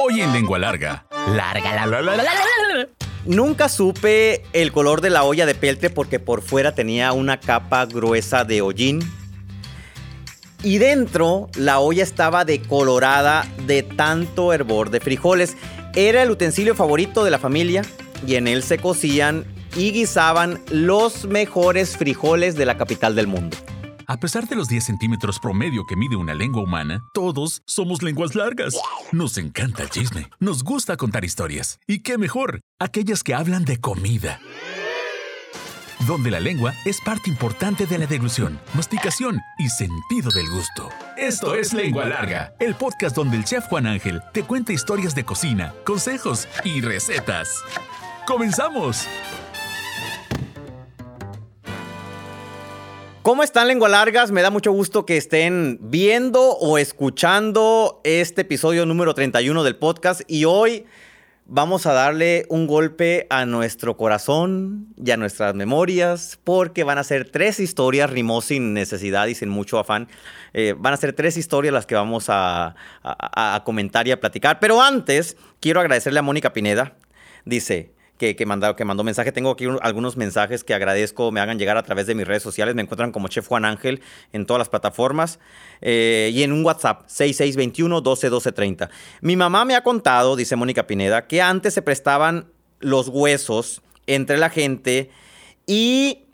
Hoy en Lengua Larga. Larga, la, la, la, la, la, la. Nunca supe el color de la olla de peltre porque por fuera tenía una capa gruesa de hollín. Y dentro la olla estaba decolorada de tanto hervor de frijoles. Era el utensilio favorito de la familia y en él se cocían y guisaban los mejores frijoles de la capital del mundo. A pesar de los 10 centímetros promedio que mide una lengua humana, todos somos lenguas largas. Nos encanta el chisme, nos gusta contar historias. ¿Y qué mejor? Aquellas que hablan de comida. Donde la lengua es parte importante de la deglución, masticación y sentido del gusto. Esto es Lengua Larga, el podcast donde el chef Juan Ángel te cuenta historias de cocina, consejos y recetas. ¡Comenzamos! ¿Cómo están lengua largas? Me da mucho gusto que estén viendo o escuchando este episodio número 31 del podcast y hoy vamos a darle un golpe a nuestro corazón y a nuestras memorias porque van a ser tres historias, rimó sin necesidad y sin mucho afán. Eh, van a ser tres historias las que vamos a, a- a comentar y a platicar. Pero antes, quiero agradecerle a Mónica Pineda. Dice, que, que, que mandó mensaje. Tengo aquí un- algunos mensajes que agradezco me hagan llegar a través de mis redes sociales. Me encuentran como Chef Juan Ángel en todas las plataformas eh, y en un WhatsApp 6621 12 12 30. Mi mamá me ha contado, dice Mónica Pineda, que antes se prestaban los huesos entre la gente y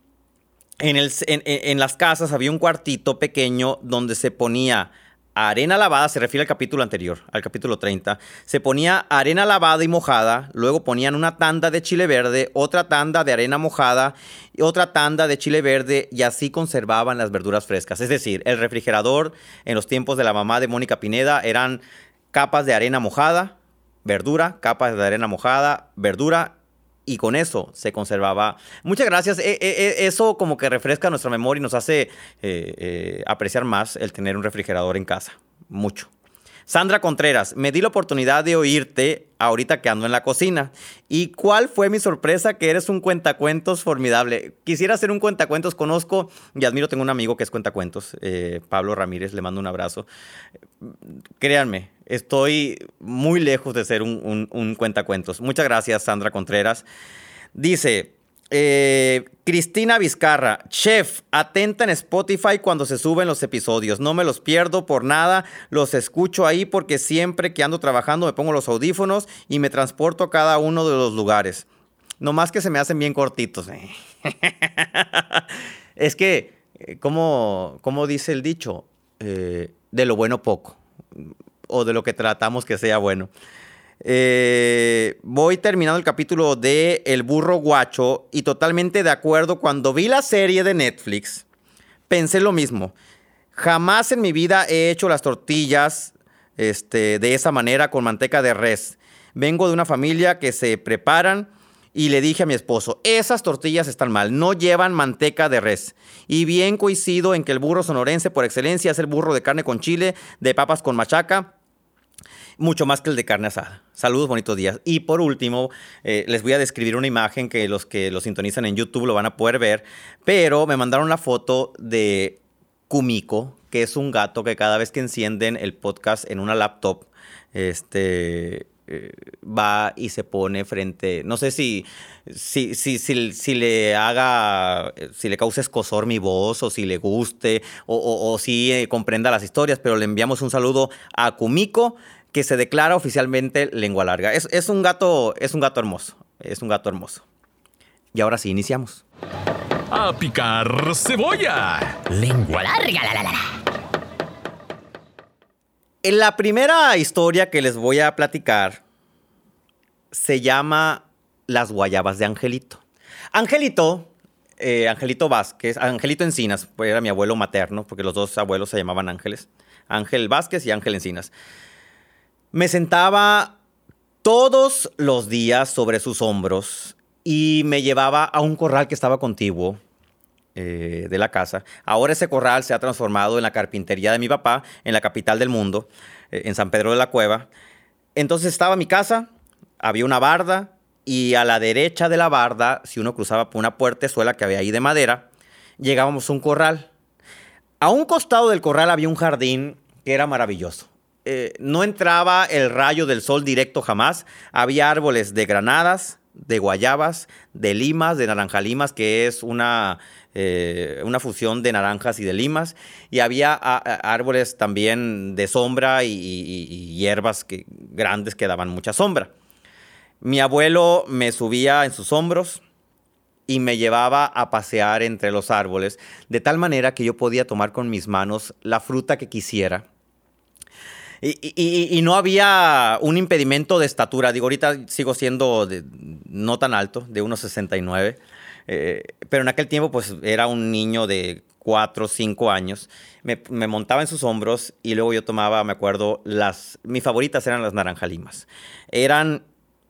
en, el, en- en las casas había un cuartito pequeño donde se ponía arena lavada, se refiere al capítulo anterior, al capítulo 30. Se ponía arena lavada y mojada, luego ponían una tanda de chile verde, otra tanda de arena mojada, y otra tanda de chile verde y así conservaban las verduras frescas. Es decir, el refrigerador en los tiempos de la mamá de Mónica Pineda eran capas de arena mojada, verdura, capas de arena mojada, verdura y con eso se conservaba. Muchas gracias. E- e- e- eso como que refresca nuestra memoria y nos hace eh, eh, apreciar más el tener un refrigerador en casa. Mucho. Sandra Contreras, me di la oportunidad de oírte ahorita que ando en la cocina. ¿Y cuál fue mi sorpresa? Que eres un cuentacuentos formidable. Quisiera ser un cuentacuentos, conozco y admiro, tengo un amigo que es cuentacuentos, eh, Pablo Ramírez, le mando un abrazo. Créanme, estoy muy lejos de ser un, cuentacuentos. Muchas gracias, Sandra Contreras. Dice, eh, Cristina Vizcarra, chef, atenta en Spotify cuando se suben los episodios. No me los pierdo por nada, los escucho ahí porque siempre que ando trabajando me pongo los audífonos y me transporto a cada uno de los lugares. No más que se me hacen bien cortitos. eh. es que, eh, ¿cómo, cómo dice el dicho? Eh, de lo bueno poco. O de lo que tratamos que sea bueno. Eh, voy terminando el capítulo de El burro guacho y totalmente de acuerdo. Cuando vi la serie de Netflix, pensé lo mismo. Jamás en mi vida he hecho las tortillas este, de esa manera con manteca de res. Vengo de una familia que se preparan y le dije a mi esposo, esas tortillas están mal, no llevan manteca de res. Y bien coincido en que el burro sonorense por excelencia es el burro de carne con chile, de papas con machaca, mucho más que el de carne asada. Saludos, bonitos días. Y por último, eh, les voy a describir una imagen que los que lo sintonizan en YouTube lo van a poder ver, pero me mandaron la foto de Kumiko, que es un gato que cada vez que encienden el podcast en una laptop, este eh, va y se pone frente, no sé si, si, si, si, le haga, si le cause escosor mi voz o si le guste o, o- o si eh, comprenda las historias, pero le enviamos un saludo a Kumiko que se declara oficialmente lengua larga. Es, es un gato, es un gato hermoso, es un gato hermoso. Y ahora sí, iniciamos. ¡A picar cebolla! Lengua larga, la, la, la, la. En la primera historia que les voy a platicar se llama Las guayabas de Angelito. Angelito, eh, Angelito Vázquez, Angelito Encinas, pues era mi abuelo materno, porque los dos abuelos se llamaban Ángeles. Ángel Vázquez y Ángel Encinas. Me sentaba todos los días sobre sus hombros y me llevaba a un corral que estaba contiguo eh, de la casa. Ahora ese corral se ha transformado en la carpintería de mi papá, en la capital del mundo, eh, en San Pedro de la Cueva. Entonces estaba mi casa, había una barda y a la derecha de la barda, si uno cruzaba por una puertezuela que había ahí de madera, llegábamos a un corral. A un costado del corral había un jardín que era maravilloso. Eh, no entraba el rayo del sol directo jamás. Había árboles de granadas, de guayabas, de limas, de naranjalimas, que es una, eh, una fusión de naranjas y de limas. Y había árboles también de sombra y, hierbas que, grandes que daban mucha sombra. Mi abuelo me subía en sus hombros y me llevaba a pasear entre los árboles, de tal manera que yo podía tomar con mis manos la fruta que quisiera y, no había un impedimento de estatura. Digo, ahorita sigo siendo no tan alto, de 1,69. Eh, pero en aquel tiempo, pues era un niño de 4 o 5 años. Me, montaba en sus hombros y luego yo tomaba, me acuerdo, las. Mis favoritas eran las naranjalimas. Eran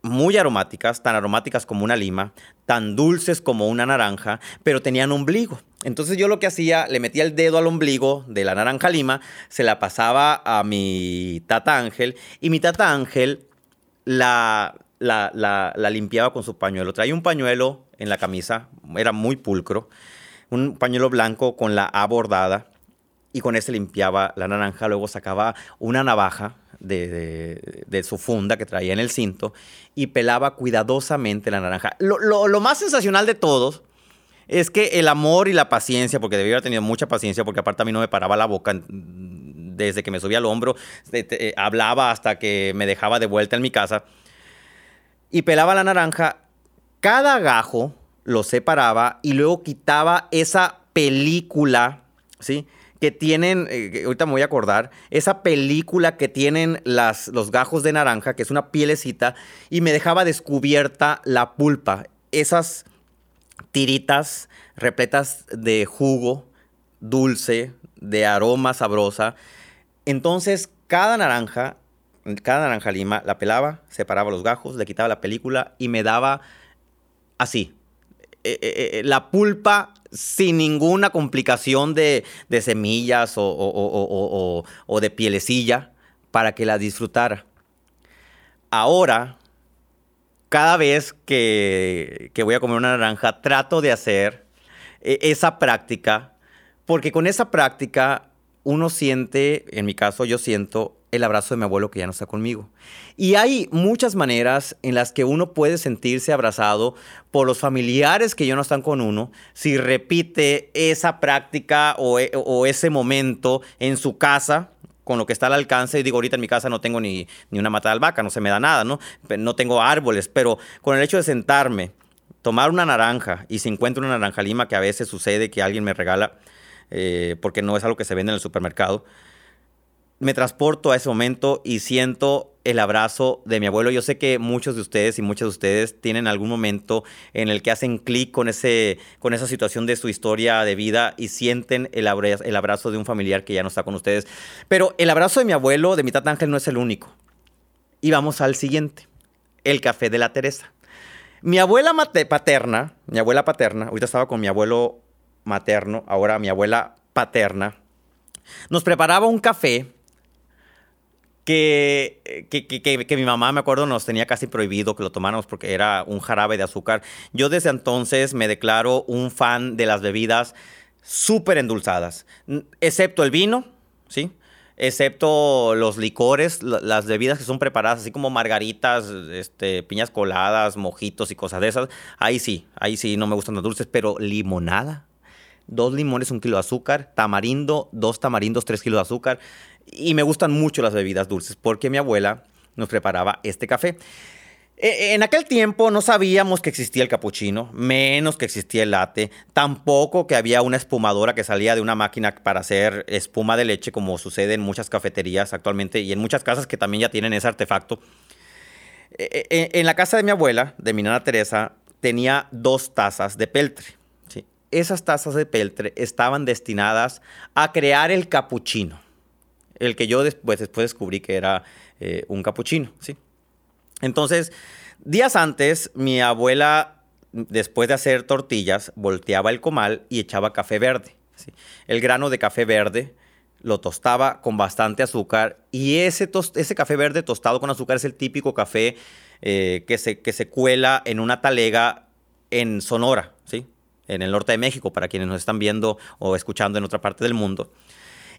muy aromáticas, tan aromáticas como una lima, tan dulces como una naranja, pero tenían ombligo. Entonces yo lo que hacía, le metía el dedo al ombligo de la naranja lima, se la pasaba a mi tata Ángel y mi tata Ángel la, la, la, limpiaba con su pañuelo. Traía un pañuelo en la camisa, era muy pulcro, un pañuelo blanco con la A bordada y con ese limpiaba la naranja, luego sacaba una navaja de, su funda que traía en el cinto y pelaba cuidadosamente la naranja. Lo, más sensacional de todos es que el amor y la paciencia, porque debía haber tenido mucha paciencia, porque aparte a mí no me paraba la boca desde que me subía al hombro, eh, hablaba hasta que me dejaba de vuelta en mi casa, y pelaba la naranja, cada gajo lo separaba y luego quitaba esa película, ¿sí? Que tienen, eh, ahorita me voy a acordar, esa película que tienen las, los gajos de naranja, que es una pielecita, y me dejaba descubierta la pulpa, esas tiritas repletas de jugo dulce, de aroma sabrosa. Entonces, cada naranja, cada naranja lima, la pelaba, separaba los gajos, le quitaba la película y me daba así, eh, eh, la pulpa sin ninguna complicación de, semillas o, de pielecilla para que la disfrutara. Ahora, cada vez que, voy a comer una naranja, trato de hacer esa práctica, porque con esa práctica uno siente, en mi caso yo siento el abrazo de mi abuelo que ya no está conmigo. Y hay muchas maneras en las que uno puede sentirse abrazado por los familiares que ya no están con uno, si repite esa práctica o, e, ese momento en su casa, con lo que está al alcance. Y digo, ahorita en mi casa no tengo ni, ni una mata de albahaca, no se me da nada, ¿no? No tengo árboles, pero con el hecho de sentarme, tomar una naranja y si encuentro una naranja lima, que a veces sucede que alguien me regala, eh, porque no es algo que se vende en el supermercado, me transporto a ese momento y siento el abrazo de mi abuelo. Yo sé que muchos de ustedes y muchas de ustedes tienen algún momento en el que hacen clic con, con esa situación de su historia de vida y sienten el abrazo, el abrazo de un familiar que ya no está con ustedes. Pero el abrazo de mi abuelo, de mi tata Ángel, no es el único. Y vamos al siguiente, el café de la Teresa. Mi abuela paterna, mi abuela paterna, ahorita estaba con mi abuelo materno, ahora mi abuela paterna, nos preparaba un café que, que, mi mamá, me acuerdo, nos tenía casi prohibido que lo tomáramos porque era un jarabe de azúcar. Yo desde entonces me declaro un fan de las bebidas súper endulzadas, excepto el vino, ¿sí? Excepto los licores, las bebidas que son preparadas, así como margaritas, este, piñas coladas, mojitos y cosas de esas. Ahí sí, ahí sí no me gustan los dulces, pero limonada. Dos limones, un kilo de azúcar. Tamarindo, dos tamarindos, tres kilos de azúcar. Y me gustan mucho las bebidas dulces porque mi abuela nos preparaba este café. E, e, en aquel tiempo no sabíamos que existía el capuchino, menos que existía el latte, tampoco que había una espumadora que salía de una máquina para hacer espuma de leche, como sucede en muchas cafeterías actualmente y en muchas casas que también ya tienen ese artefacto. E, en la casa de mi abuela, de mi nana Teresa, tenía dos tazas de peltre. Esas tazas de peltre estaban destinadas a crear el capuchino el que yo después, después descubrí que era eh, un capuchino, ¿sí? Entonces, días antes, mi abuela, después de hacer tortillas, volteaba el comal y echaba café verde. El grano de café verde lo tostaba con bastante azúcar y ese, ese café verde tostado con azúcar es el típico café eh, que, se, que se cuela en una talega en Sonora, ¿sí? En el norte de México, para quienes nos están viendo o escuchando en otra parte del mundo.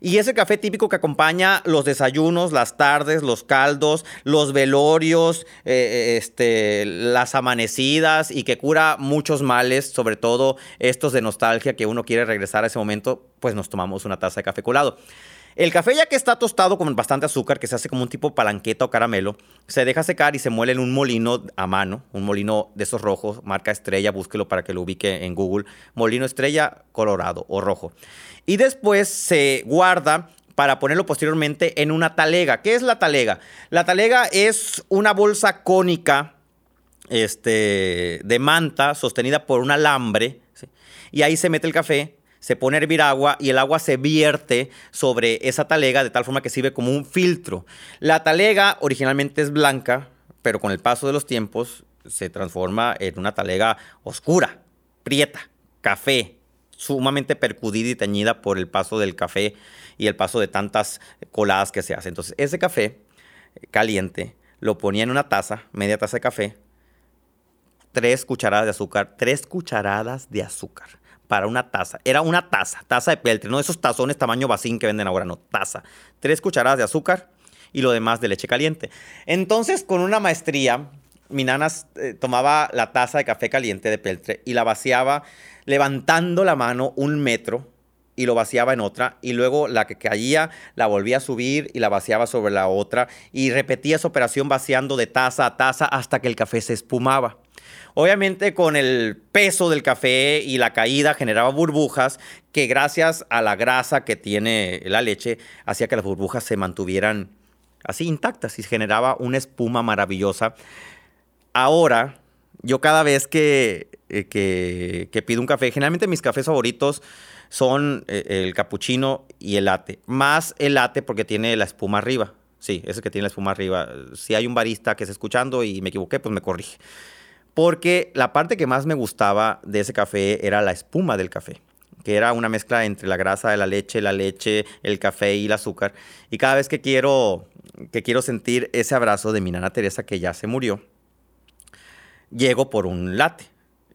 Y es el café típico que acompaña los desayunos, las tardes, los caldos, los velorios, eh, eh, este, las amanecidas y que cura muchos males, sobre todo estos de nostalgia que uno quiere regresar a ese momento, pues nos tomamos una taza de café colado. El café ya que está tostado con bastante azúcar, que se hace como un tipo palanqueta o caramelo, se deja secar y se muele en un molino a mano, un molino de esos rojos, marca estrella, búsquelo para que lo ubique en Google, molino estrella colorado o rojo. Y después se guarda para ponerlo posteriormente en una talega. ¿Qué es la talega? La talega es una bolsa cónica este, de manta sostenida por un alambre, y ahí se mete el café se pone a hervir agua y el agua se vierte sobre esa talega de tal forma que sirve como un filtro. La talega originalmente es blanca, pero con el paso de los tiempos se transforma en una talega oscura, prieta, café, sumamente percudida y teñida por el paso del café y el paso de tantas coladas que se hacen. Entonces, ese café caliente lo ponía en una taza, media taza de café, tres cucharadas de azúcar, tres cucharadas de azúcar para una taza. Era una taza, taza de peltre, no esos tazones tamaño vacín que venden ahora, no, taza. Tres cucharadas de azúcar y lo demás de leche caliente. Entonces, con una maestría, mi nana eh, tomaba la taza de café caliente de peltre y la vaciaba levantando la mano un metro y lo vaciaba en otra y luego la que caía la volvía a subir y la vaciaba sobre la otra y repetía esa operación vaciando de taza a taza hasta que el café se espumaba. Obviamente con el peso del café y la caída generaba burbujas que gracias a la grasa que tiene la leche hacía que las burbujas se mantuvieran así intactas y generaba una espuma maravillosa. Ahora, yo cada vez que, eh, que, pido un café, generalmente mis cafés favoritos son eh, el cappuccino y el latte. Más el latte porque tiene la espuma arriba. Sí, ese que tiene la espuma arriba. Si hay un barista que está escuchando y me equivoqué, pues me corrige porque la parte que más me gustaba de ese café era la espuma del café que era una mezcla entre la grasa de la leche, la leche, el café y el azúcar. Y cada vez que quiero, que quiero sentir ese abrazo de mi nana Teresa que ya se murió, llego por un latte.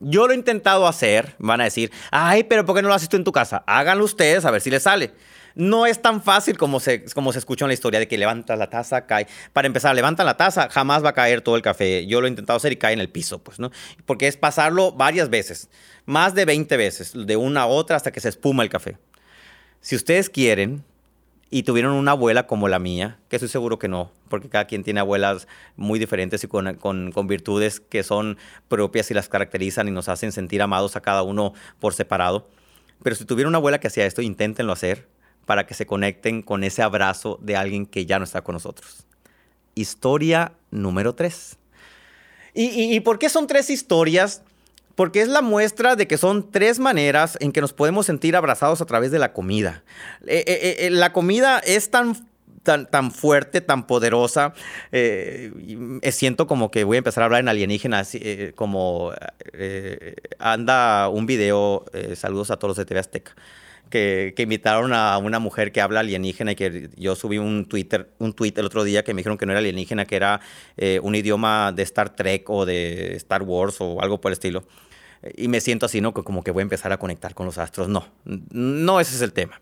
Yo lo he intentado hacer, van a decir, ay, pero ¿por qué no lo haces tú en tu casa? Háganlo ustedes a ver si les sale no es tan fácil como se, como se escuchó en la historia de que levantas la taza, cae. Para empezar, levantan la taza, jamás va a caer todo el café. Yo lo he intentado hacer y cae en el piso, pues, ¿no? Porque es pasarlo varias veces, más de 20 veces, de una a otra hasta que se espuma el café. Si ustedes quieren y tuvieron una abuela como la mía, que estoy seguro que no, porque cada quien tiene abuelas muy diferentes y con, con, con virtudes que son propias y las caracterizan y nos hacen sentir amados a cada uno por separado. Pero si tuvieron una abuela que hacía esto, inténtenlo hacer para que se conecten con ese abrazo de alguien que ya no está con nosotros. Historia número 3. ¿Y, por qué son tres historias? Porque es la muestra de que son tres maneras en que nos podemos sentir abrazados a través de la comida. Eh, eh, eh, la comida es tan Tan, tan, fuerte, tan poderosa. siento como que voy a empezar a hablar en alienígena, como anda un video, saludos a todos los de TV Azteca, que, invitaron a una mujer que habla alienígena y que yo subí un Twitter, un tweet el otro día que me dijeron que no era alienígena, que era eh, un idioma de Star Trek o de Star Wars o algo por el estilo. Y me siento así, ¿no? Como que voy a empezar a conectar con los astros. No, no ese es el tema.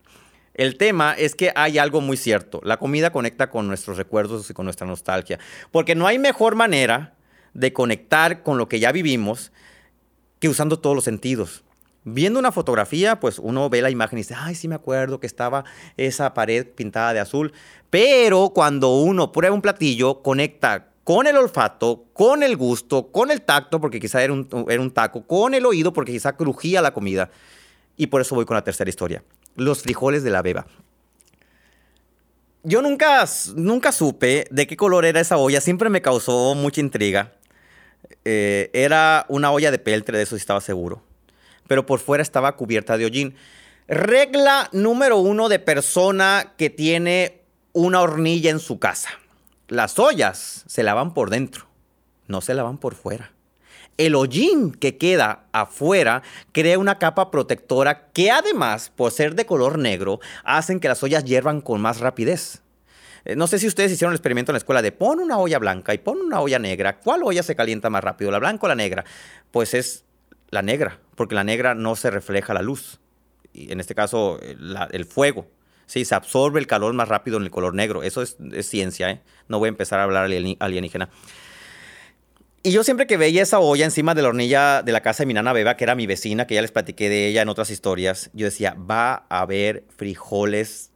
El tema es que hay algo muy cierto. La comida conecta con nuestros recuerdos y con nuestra nostalgia. Porque no hay mejor manera de conectar con lo que ya vivimos que usando todos los sentidos. Viendo una fotografía, pues uno ve la imagen y dice, ay, sí me acuerdo que estaba esa pared pintada de azul. Pero cuando uno prueba un platillo, conecta con el olfato, con el gusto, con el tacto, porque quizá era un, taco, con el oído, porque quizá crujía la comida. Y por eso voy con la tercera historia. Los frijoles de la beba. Yo nunca, nunca supe de qué color era esa olla. Siempre me causó mucha intriga. Eh, era una olla de peltre, de eso sí estaba seguro pero por fuera estaba cubierta de hollín. Regla número uno de persona que tiene una hornilla en su casa. Las ollas se lavan por dentro, no se lavan por fuera. El hollín que queda afuera crea una capa protectora que además, por ser de color negro, hacen que las ollas hiervan con más rapidez. Eh, no sé si ustedes hicieron el experimento en la escuela de pon una olla blanca y pon una olla negra. ¿Cuál olla se calienta más rápido, la blanca o la negra? Pues es la negra, porque la negra no se refleja la luz. Y en este caso, el fuego. Sí, se absorbe el calor más rápido en el color negro. Eso es, ciencia, ¿eh? No voy a empezar a hablar alienígena. Y yo siempre que veía esa olla encima de la hornilla de la casa de mi nana Beba, que era mi vecina, que ya les platiqué de ella en otras historias, yo decía, va a haber frijoles,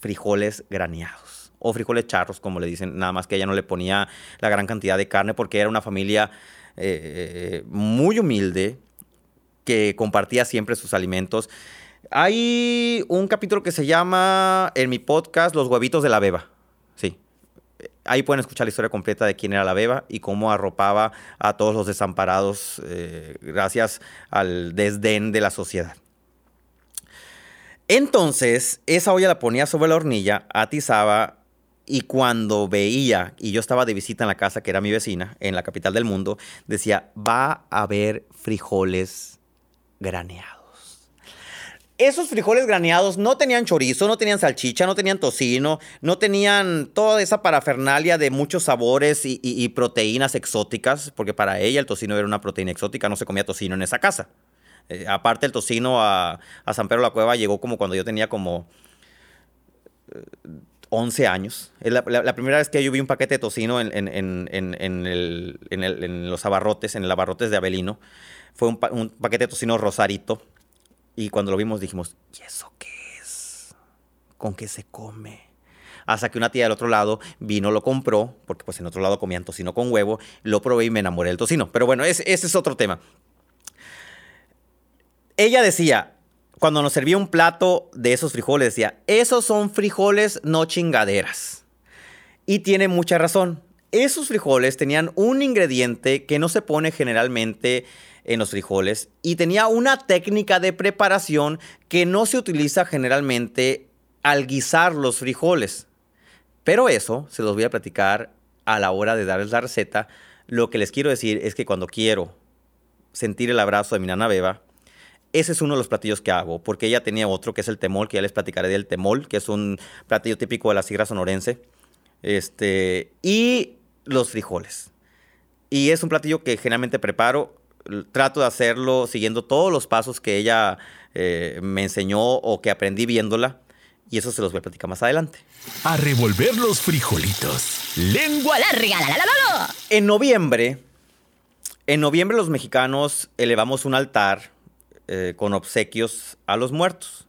frijoles graneados. O frijoles charros, como le dicen, nada más que ella no le ponía la gran cantidad de carne porque era una familia eh, muy humilde que compartía siempre sus alimentos. Hay un capítulo que se llama en mi podcast Los huevitos de la beba. Sí. Ahí pueden escuchar la historia completa de quién era la beba y cómo arropaba a todos los desamparados eh, gracias al desdén de la sociedad. Entonces, esa olla la ponía sobre la hornilla, atizaba y cuando veía, y yo estaba de visita en la casa que era mi vecina, en la capital del mundo, decía, va a haber frijoles graneados. Esos frijoles graneados no tenían chorizo, no tenían salchicha, no tenían tocino, no tenían toda esa parafernalia de muchos sabores y, proteínas exóticas, porque para ella el tocino era una proteína exótica, no se comía tocino en esa casa. Eh, aparte el tocino a, San Pedro la Cueva llegó como cuando yo tenía como 11 eh, años. La, la, primera vez que yo vi un paquete de tocino en, los abarrotes, en el abarrotes de Abelino, fue un, paquete de tocino rosarito y cuando lo vimos dijimos, ¿y eso qué es? ¿Con qué se come? Hasta que una tía del otro lado vino, lo compró, porque pues en otro lado comían tocino con huevo, lo probé y me enamoré del tocino. Pero bueno, ese, ese es otro tema. Ella decía, cuando nos servía un plato de esos frijoles, decía, esos son frijoles no chingaderas. Y tiene mucha razón. Esos frijoles tenían un ingrediente que no se pone generalmente en los frijoles y tenía una técnica de preparación que no se utiliza generalmente al guisar los frijoles. Pero eso se los voy a platicar a la hora de darles la receta. Lo que les quiero decir es que cuando quiero sentir el abrazo de mi nana Beba, ese es uno de los platillos que hago, porque ella tenía otro que es el temol, que ya les platicaré del temol, que es un platillo típico de la sigra sonorense. Este, y los frijoles. Y es un platillo que generalmente preparo trato de hacerlo siguiendo todos los pasos que ella eh, me enseñó o que aprendí viéndola. Y eso se los voy a platicar más adelante. A revolver los frijolitos. Lengua larga. En noviembre, en noviembre los mexicanos elevamos un altar eh, con obsequios a los muertos.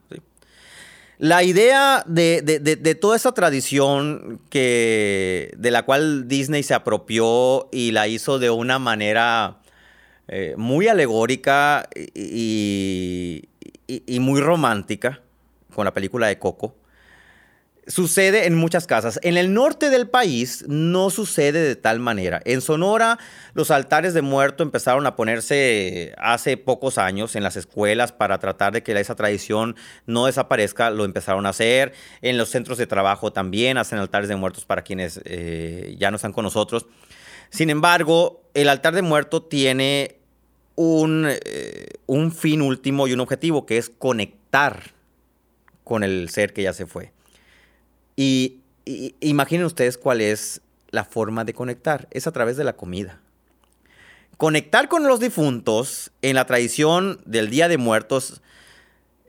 La idea de, de, toda esa tradición que, de la cual Disney se apropió y la hizo de una manera eh, muy alegórica y, muy romántica con la película de Coco. Sucede en muchas casas. En el norte del país no sucede de tal manera. En Sonora los altares de muerto empezaron a ponerse hace pocos años en las escuelas para tratar de que esa tradición no desaparezca. Lo empezaron a hacer. En los centros de trabajo también hacen altares de muertos para quienes eh, ya no están con nosotros. Sin embargo, el altar de muerto tiene un, eh, un, fin último y un objetivo, que es conectar con el ser que ya se fue. Y, imaginen ustedes cuál es la forma de conectar. Es a través de la comida. Conectar con los difuntos en la tradición del Día de Muertos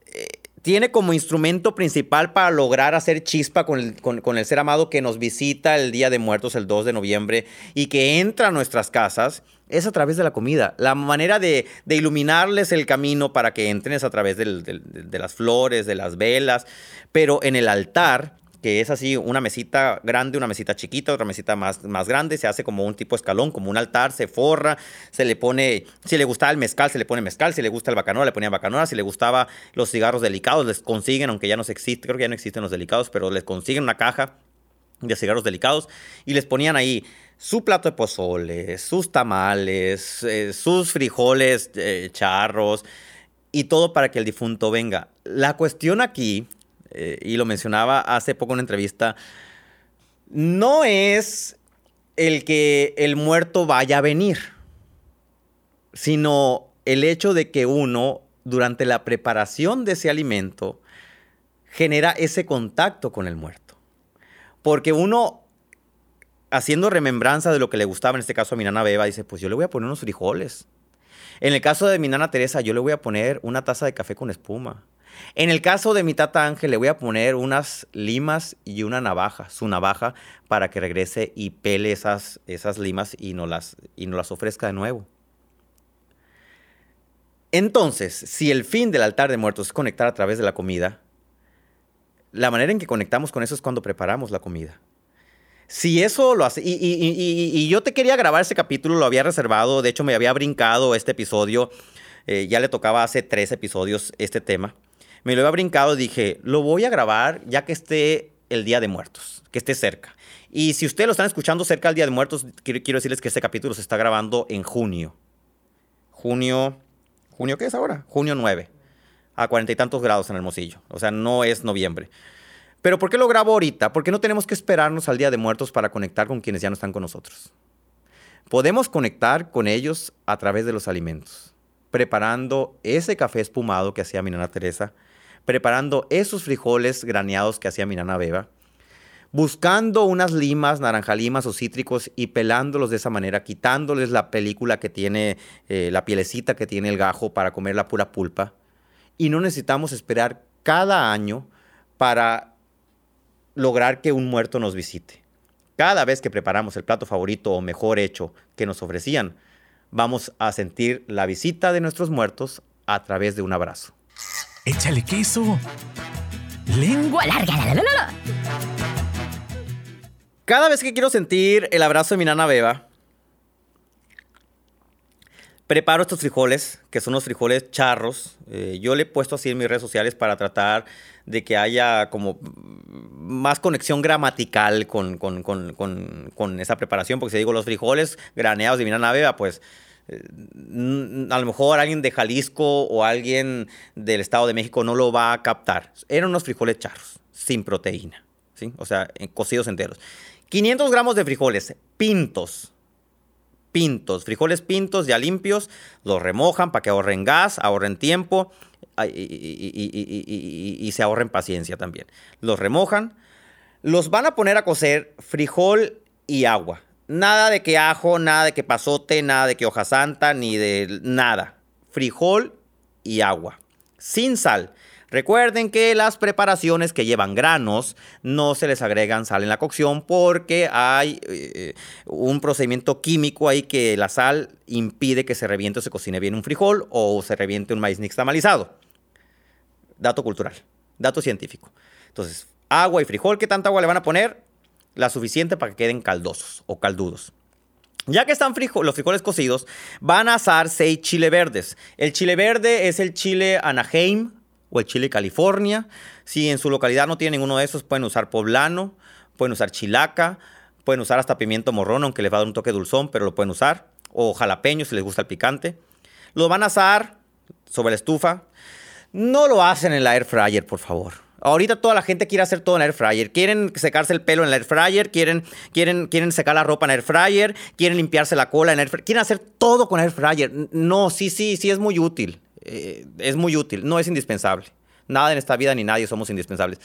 eh, tiene como instrumento principal para lograr hacer chispa con el, ser amado que nos visita el Día de Muertos, el 2 de noviembre, y que entra a nuestras casas, es a través de la comida. La manera de, iluminarles el camino para que entren es a través de las flores, de las velas, pero en el altar que es así una mesita grande, una mesita chiquita, otra mesita más, más grande, se hace como un tipo escalón, como un altar, se forra, se le pone, si le gustaba el mezcal, se le pone mezcal, si le gusta el bacanoa, le ponía bacanoa, si le gustaba los cigarros delicados, les consiguen, aunque ya no se existe, creo que ya no existen los delicados, pero les consiguen una caja de cigarros delicados y les ponían ahí su plato de pozole, sus tamales, eh, sus frijoles eh, charros y todo para que el difunto venga. La cuestión aquí eh, y lo mencionaba hace poco en una entrevista, no es el que el muerto vaya a venir, sino el hecho de que uno, durante la preparación de ese alimento, genera ese contacto con el muerto. Porque uno, haciendo remembranza de lo que le gustaba, en este caso a mi nana Beba, dice, pues yo le voy a poner unos frijoles. En el caso de mi nana Teresa, yo le voy a poner una taza de café con espuma. En el caso de mi tata Ángel, le voy a poner unas limas y una navaja, su navaja, para que regrese y pele esas, esas limas y nos, las, y las ofrezca de nuevo. Entonces, si el fin del altar de muertos es conectar a través de la comida, la manera en que conectamos con eso es cuando preparamos la comida. Si eso lo hace, y, yo te quería grabar ese capítulo, lo había reservado, de hecho me había brincado este episodio, eh, ya le tocaba hace tres episodios este tema, me lo había brincado dije, lo voy a grabar ya que esté el Día de Muertos, que esté cerca. Y si ustedes lo están escuchando cerca del Día de Muertos, quiero, quiero decirles que este capítulo se está grabando en junio. Junio, ¿junio qué es ahora? Junio 9, a cuarenta y tantos grados en Hermosillo, o sea, no es noviembre. Pero ¿por qué lo grabo ahorita? Porque no tenemos que esperarnos al Día de Muertos para conectar con quienes ya no están con nosotros. Podemos conectar con ellos a través de los alimentos, preparando ese café espumado que hacía mi nana Teresa, preparando esos frijoles graneados que hacía mi nana Beba, buscando unas limas, naranjalimas o cítricos y pelándolos de esa manera, quitándoles la película que tiene, eh, la pielecita que tiene el gajo para comer la pura pulpa. Y no necesitamos esperar cada año para lograr que un muerto nos visite. Cada vez que preparamos el plato favorito o mejor hecho que nos ofrecían, vamos a sentir la visita de nuestros muertos a través de un abrazo. Échale queso. Lengua larga. Cada vez que quiero sentir el abrazo de mi nana Beba, preparo estos frijoles, que son los frijoles charros. Eh, yo le he puesto así en mis redes sociales para tratar de que haya como más conexión gramatical con, con, esa preparación, porque si digo los frijoles graneados de mi nana pues eh, a lo mejor alguien de Jalisco o alguien del Estado de México no lo va a captar. Eran unos frijoles charros, sin proteína, ¿sí? o sea, cocidos enteros. 500 gramos de frijoles pintos, pintos, frijoles pintos ya limpios, los remojan para que ahorren gas, ahorren tiempo y, se ahorren paciencia también. Los remojan, los van a poner a cocer frijol y agua. Nada de que ajo, nada de que pasote, nada de que hoja santa, ni de nada. Frijol y agua. Sin sal. Recuerden que las preparaciones que llevan granos no se les agregan sal en la cocción porque hay eh, un procedimiento químico ahí que la sal impide que se reviente o se cocine bien un frijol o se reviente un maíz nixtamalizado. Dato cultural, dato científico. Entonces, agua y frijol, ¿qué tanta agua le van a poner? La suficiente para que queden caldosos o caldudos. Ya que están los frijoles cocidos, van a asar seis chile verdes. El chile verde es el chile Anaheim o el chile California. Si en su localidad no tienen ninguno de esos, pueden usar poblano, pueden usar chilaca, pueden usar hasta pimiento morrón, aunque les va a dar un toque dulzón, pero lo pueden usar. O jalapeño si les gusta el picante. Lo van a asar sobre la estufa. No lo hacen en la air fryer, por favor. Ahorita toda la gente quiere hacer todo en air fryer. Quieren secarse el pelo en la air fryer, quieren, quieren, quieren secar la ropa en air fryer, quieren limpiarse la cola en air fryer. Quieren hacer todo con air fryer. No, sí, sí, sí es muy útil. Eh, es muy útil. No es indispensable. Nada en esta vida ni nadie somos indispensables.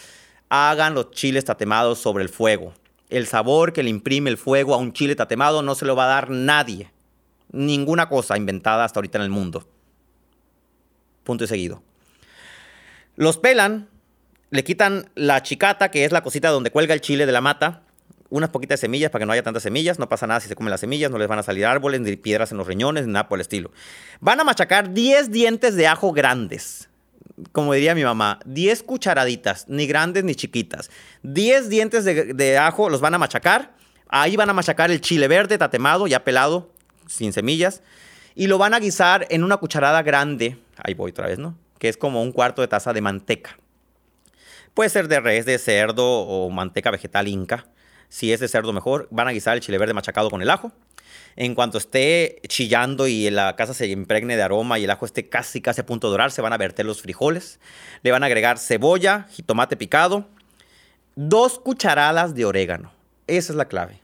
Hagan los chiles tatemados sobre el fuego. El sabor que le imprime el fuego a un chile tatemado no se lo va a dar nadie. Ninguna cosa inventada hasta ahorita en el mundo. Punto y seguido. Los pelan, le quitan la chicata, que es la cosita donde cuelga el chile de la mata, unas poquitas semillas para que no haya tantas semillas, no pasa nada si se comen las semillas, no les van a salir árboles, ni piedras en los riñones, ni nada por el estilo. Van a machacar 10 dientes de ajo grandes, como diría mi mamá, 10 cucharaditas, ni grandes ni chiquitas. 10 dientes de, ajo los van a machacar, ahí van a machacar el chile verde tatemado, ya pelado, sin semillas, y lo van a guisar en una cucharada grande, ahí voy otra vez, ¿no? que es como un cuarto de taza de manteca. Puede ser de res, de cerdo o manteca vegetal inca. Si es de cerdo mejor, van a guisar el chile verde machacado con el ajo. En cuanto esté chillando y la casa se impregne de aroma y el ajo esté casi casi a punto de dorar, se van a verter los frijoles. Le van a agregar cebolla, jitomate picado, dos cucharadas de orégano. Esa es la clave.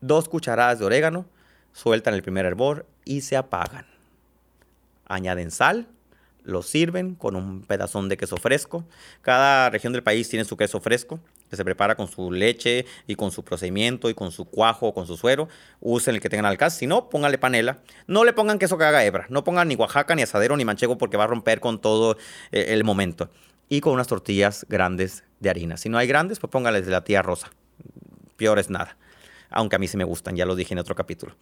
Dos cucharadas de orégano, sueltan el primer hervor y se apagan. Añaden sal lo sirven con un pedazón de queso fresco. Cada región del país tiene su queso fresco, que se prepara con su leche y con su procedimiento y con su cuajo o con su suero. Usen el que tengan al alcance. Si no, pónganle panela. No le pongan queso que haga hebra. No pongan ni Oaxaca, ni asadero, ni manchego porque va a romper con todo eh, el momento. y con unas tortillas grandes de harina. Si no hay grandes, pues póngales de la tía rosa. Peor es nada. Aunque a mí sí me gustan, ya lo dije en otro capítulo.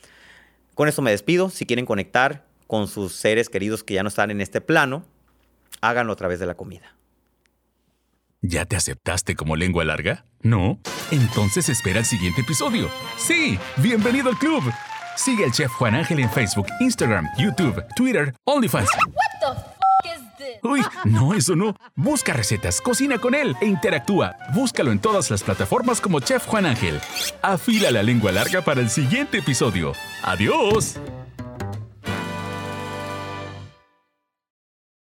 Con esto me despido. Si quieren conectar con sus seres queridos que ya no están en este plano, háganlo a través de la comida. ¿Ya te aceptaste como lengua larga? ¿No? Entonces espera el siguiente episodio. Sí, bienvenido al club. Sigue al chef Juan Ángel en Facebook, Instagram, YouTube, Twitter, OnlyFans. Uy, no, eso no. Busca recetas, cocina con él e interactúa. Búscalo en todas las plataformas como Chef Juan Ángel. Afila la lengua larga para el siguiente episodio. ¡Adiós!